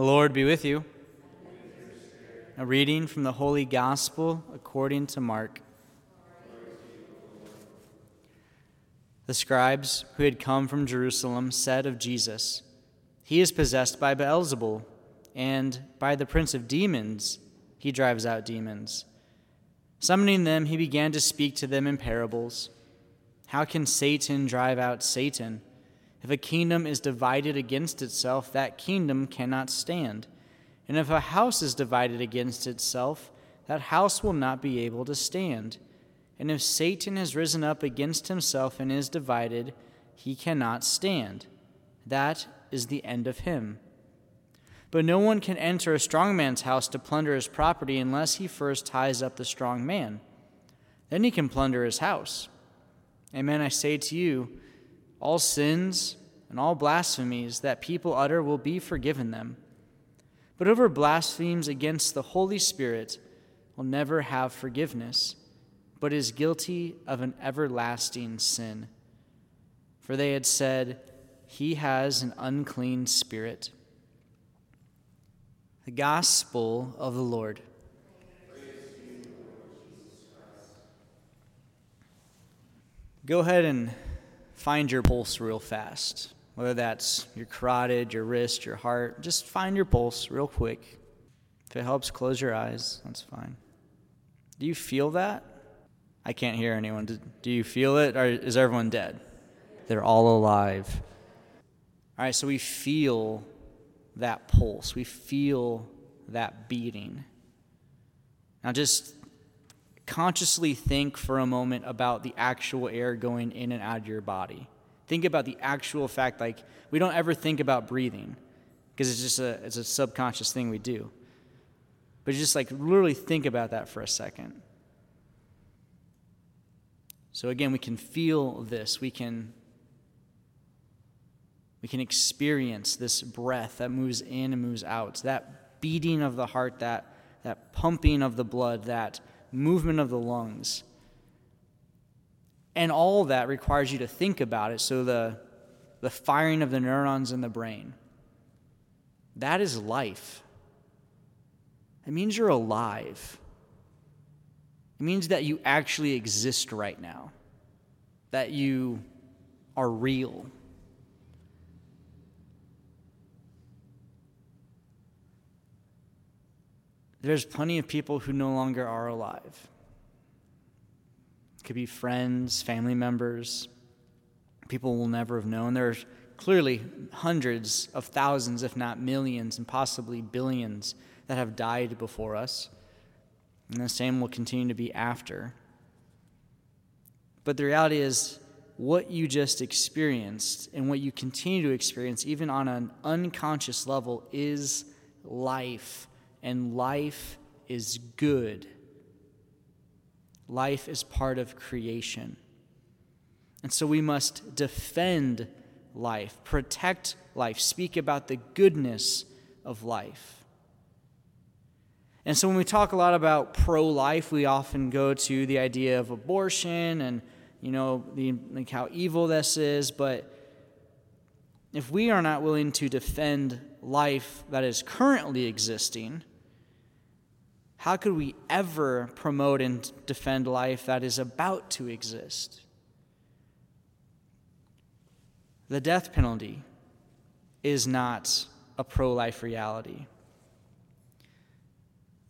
The Lord be with you. A reading from the Holy Gospel according to Mark. The scribes who had come from Jerusalem said of Jesus, He is possessed by Beelzebul, and by the prince of demons he drives out demons. Summoning them, he began to speak to them in parables. How can Satan drive out Satan? If a kingdom is divided against itself, that kingdom cannot stand. And if a house is divided against itself, that house will not be able to stand. And if Satan has risen up against himself and is divided, he cannot stand. That is the end of him. But no one can enter a strong man's house to plunder his property unless he first ties up the strong man. Then he can plunder his house. Amen, I say to you, all sins and all blasphemies that people utter will be forgiven them. But whoever blasphemes against the Holy Spirit will never have forgiveness, but is guilty of an everlasting sin. For they had said, He has an unclean spirit. The Gospel of the Lord. Go ahead and find your pulse real fast. Whether that's your carotid, your wrist, your heart, just find your pulse real quick. If it helps, close your eyes. That's fine. Do you feel that? I can't hear anyone. Do, you feel it, or is everyone dead? They're all alive. All right, so we feel that pulse, we feel that beating. Now, just consciously think for a moment about the actual air going in and out of your body. Think about the actual fact, like, we don't ever think about breathing because it's just a, it's a subconscious thing we do. But just like literally think about that for a second. So again, we can feel this. We can we can experience this breath that moves in and moves out. That beating of the heart, that that pumping of the blood, that movement of the lungs. And all that requires you to think about it. So, the, the firing of the neurons in the brain, that is life. It means you're alive. It means that you actually exist right now, that you are real. There's plenty of people who no longer are alive. It could be friends, family members, people we'll never have known. There are clearly hundreds of thousands, if not millions, and possibly billions that have died before us. And the same will continue to be after. But the reality is, what you just experienced and what you continue to experience, even on an unconscious level, is life and life is good. Life is part of creation. And so we must defend life, protect life, speak about the goodness of life. And so when we talk a lot about pro life, we often go to the idea of abortion and, you know, the, like how evil this is. But if we are not willing to defend life that is currently existing, how could we ever promote and defend life that is about to exist? The death penalty is not a pro life reality.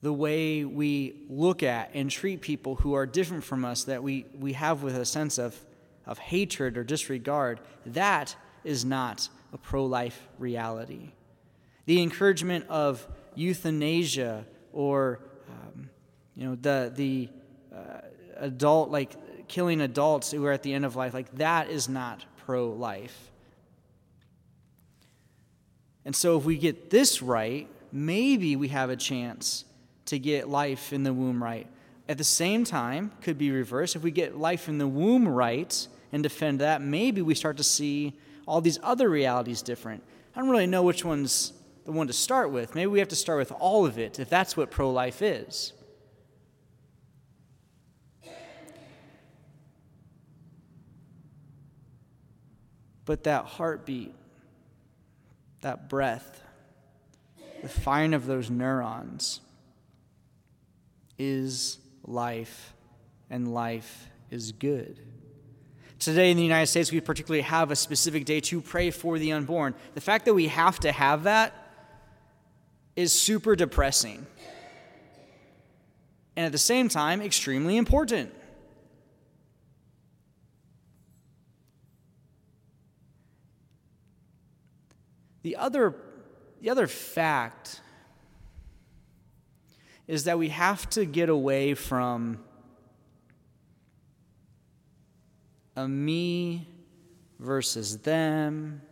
The way we look at and treat people who are different from us, that we, we have with a sense of, of hatred or disregard, that is not a pro life reality. The encouragement of euthanasia or you know the the uh, adult like killing adults who are at the end of life like that is not pro life and so if we get this right maybe we have a chance to get life in the womb right. At the same time could be reversed. If we get life in the womb right and defend that maybe we start to see all these other realities different. I don't really know which one's the one to start with maybe we have to start with all of it if that's what pro-life is But that heartbeat, that breath, the firing of those neurons is life, and life is good. Today in the United States, we particularly have a specific day to pray for the unborn. The fact that we have to have that is super depressing. And at the same time, extremely important. The other, the other fact is that we have to get away from a me versus them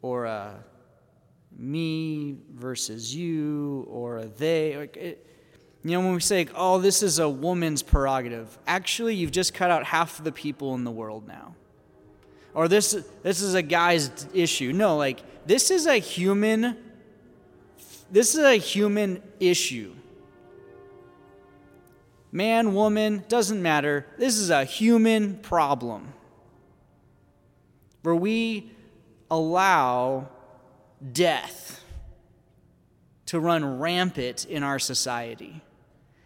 or a me versus you or they. It, you know, when we say, oh, this is a woman's prerogative, actually, you've just cut out half the people in the world now. Or this, this is a guy's issue. No, like, this is a human, this is a human issue. Man, woman, doesn't matter. This is a human problem where we allow death to run rampant in our society.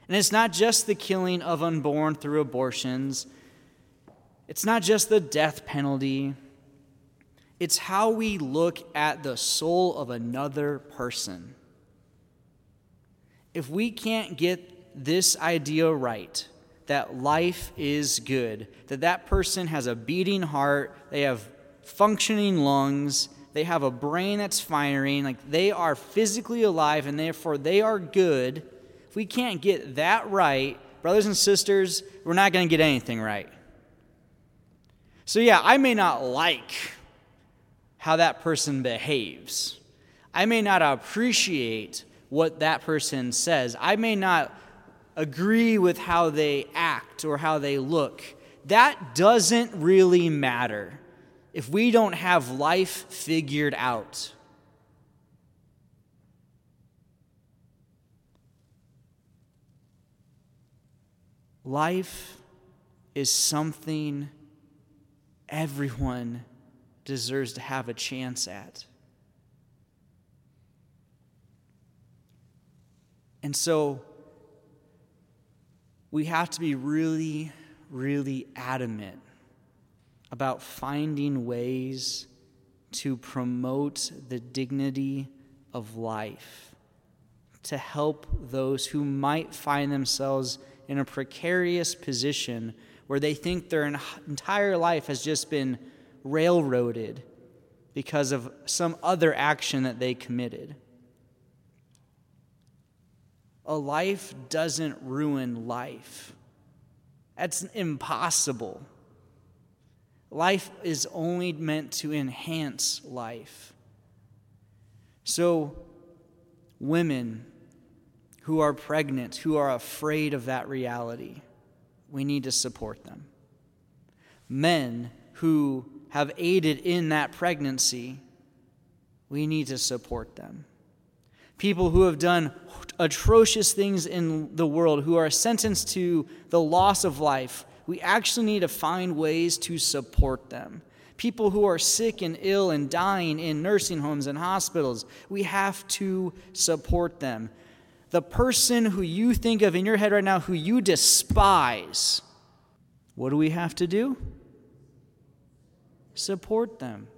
And it's not just the killing of unborn through abortions, it's not just the death penalty. It's how we look at the soul of another person. If we can't get this idea right, that life is good, that that person has a beating heart, they have functioning lungs, they have a brain that's firing, like they are physically alive and therefore they are good. If we can't get that right, brothers and sisters, we're not going to get anything right. So, yeah, I may not like how that person behaves. I may not appreciate what that person says. I may not agree with how they act or how they look. That doesn't really matter if we don't have life figured out. Life is something everyone deserves to have a chance at. And so we have to be really, really adamant about finding ways to promote the dignity of life, to help those who might find themselves in a precarious position where they think their entire life has just been railroaded because of some other action that they committed. A life doesn't ruin life. That's impossible. Life is only meant to enhance life. So, women who are pregnant, who are afraid of that reality, we need to support them. Men who have aided in that pregnancy, we need to support them. People who have done atrocious things in the world, who are sentenced to the loss of life, we actually need to find ways to support them. People who are sick and ill and dying in nursing homes and hospitals, we have to support them. The person who you think of in your head right now who you despise, what do we have to do? Support them.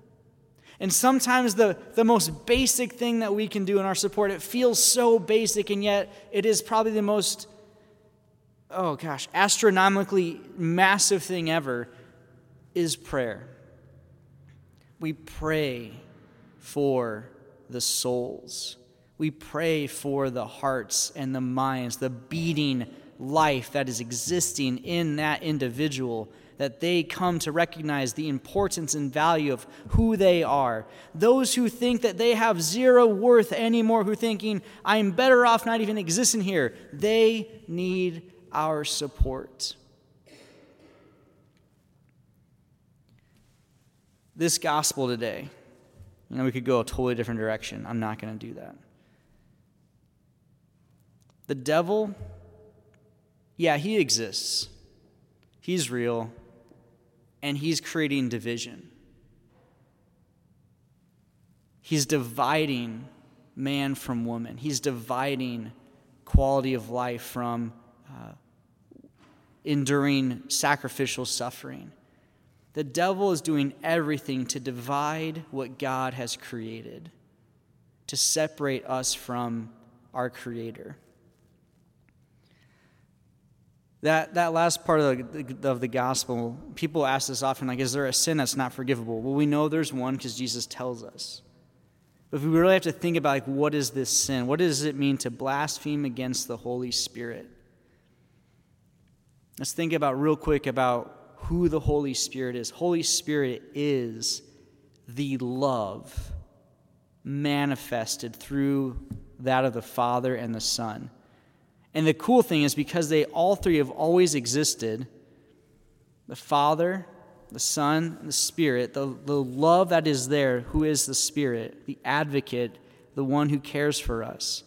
And sometimes the, the most basic thing that we can do in our support, it feels so basic, and yet it is probably the most oh gosh, astronomically massive thing ever is prayer. We pray for the souls. We pray for the hearts and the minds, the beating life that is existing in that individual, that they come to recognize the importance and value of who they are. Those who think that they have zero worth anymore, who thinking, I'm better off not even existing here, they need our support. This gospel today, you know, we could go a totally different direction. I'm not going to do that. The devil, yeah, he exists. He's real, and he's creating division. He's dividing man from woman. He's dividing quality of life from uh, enduring sacrificial suffering. The devil is doing everything to divide what God has created, to separate us from our Creator. That, that last part of the, of the gospel, people ask this often, like, is there a sin that's not forgivable? Well, we know there's one because Jesus tells us. But we really have to think about, like, what is this sin? What does it mean to blaspheme against the Holy Spirit? Let's think about real quick about who the Holy Spirit is. Holy Spirit is the love manifested through that of the Father and the Son. And the cool thing is because they all three have always existed, the Father, the Son, the Spirit, the, the love that is there, who is the Spirit, the advocate, the one who cares for us.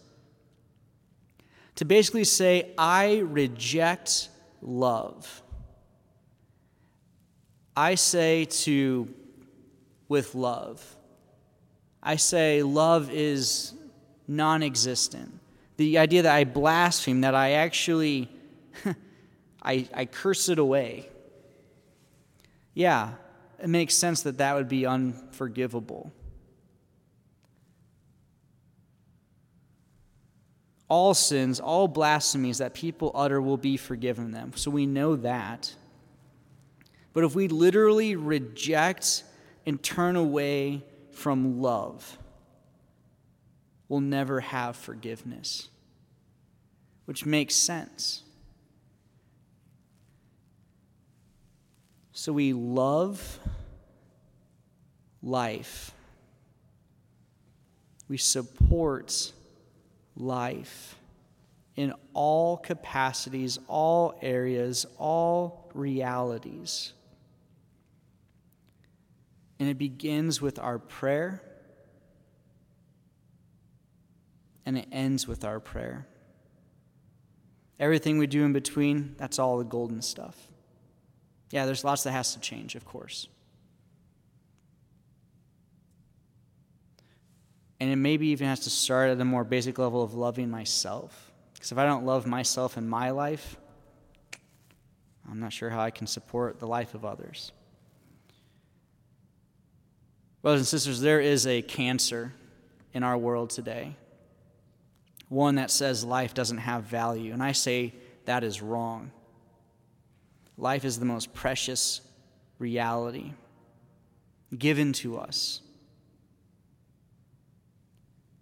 To basically say, I reject love. I say to, with love, I say love is non existent the idea that I blaspheme, that I actually I, I curse it away. Yeah, it makes sense that that would be unforgivable. All sins, all blasphemies that people utter will be forgiven them. So we know that. But if we literally reject and turn away from love, we'll never have forgiveness, which makes sense. So we love life, we support life in all capacities, all areas, all realities. And it begins with our prayer and it ends with our prayer. Everything we do in between, that's all the golden stuff. Yeah, there's lots that has to change, of course. And it maybe even has to start at a more basic level of loving myself. Because if I don't love myself in my life, I'm not sure how I can support the life of others. Brothers and sisters, there is a cancer in our world today one that says life doesn't have value. And I say that is wrong. Life is the most precious reality given to us.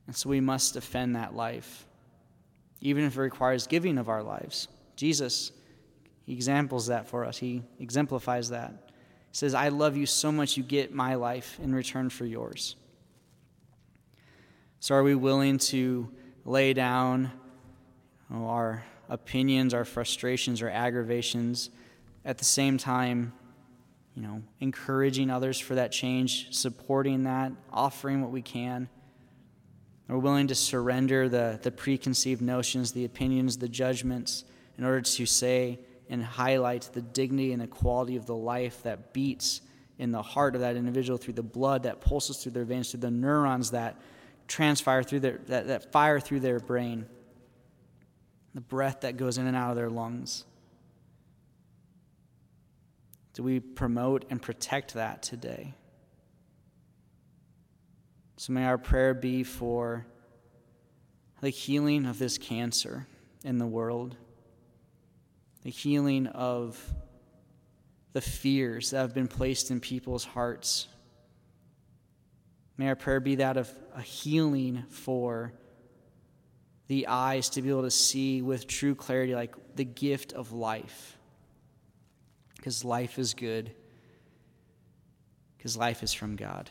And so we must defend that life, even if it requires giving of our lives. Jesus, he examples that for us, he exemplifies that. He says, I love you so much, you get my life in return for yours. So, are we willing to lay down you know, our opinions, our frustrations, our aggravations, at the same time, you know, encouraging others for that change, supporting that, offering what we can. We're willing to surrender the, the preconceived notions, the opinions, the judgments, in order to say and highlight the dignity and the quality of the life that beats in the heart of that individual through the blood that pulses through their veins, through the neurons that transpire through their, that, that fire through their brain, the breath that goes in and out of their lungs. Do we promote and protect that today? So may our prayer be for the healing of this cancer in the world, the healing of the fears that have been placed in people's hearts May our prayer be that of a healing for the eyes to be able to see with true clarity, like the gift of life. Because life is good, because life is from God.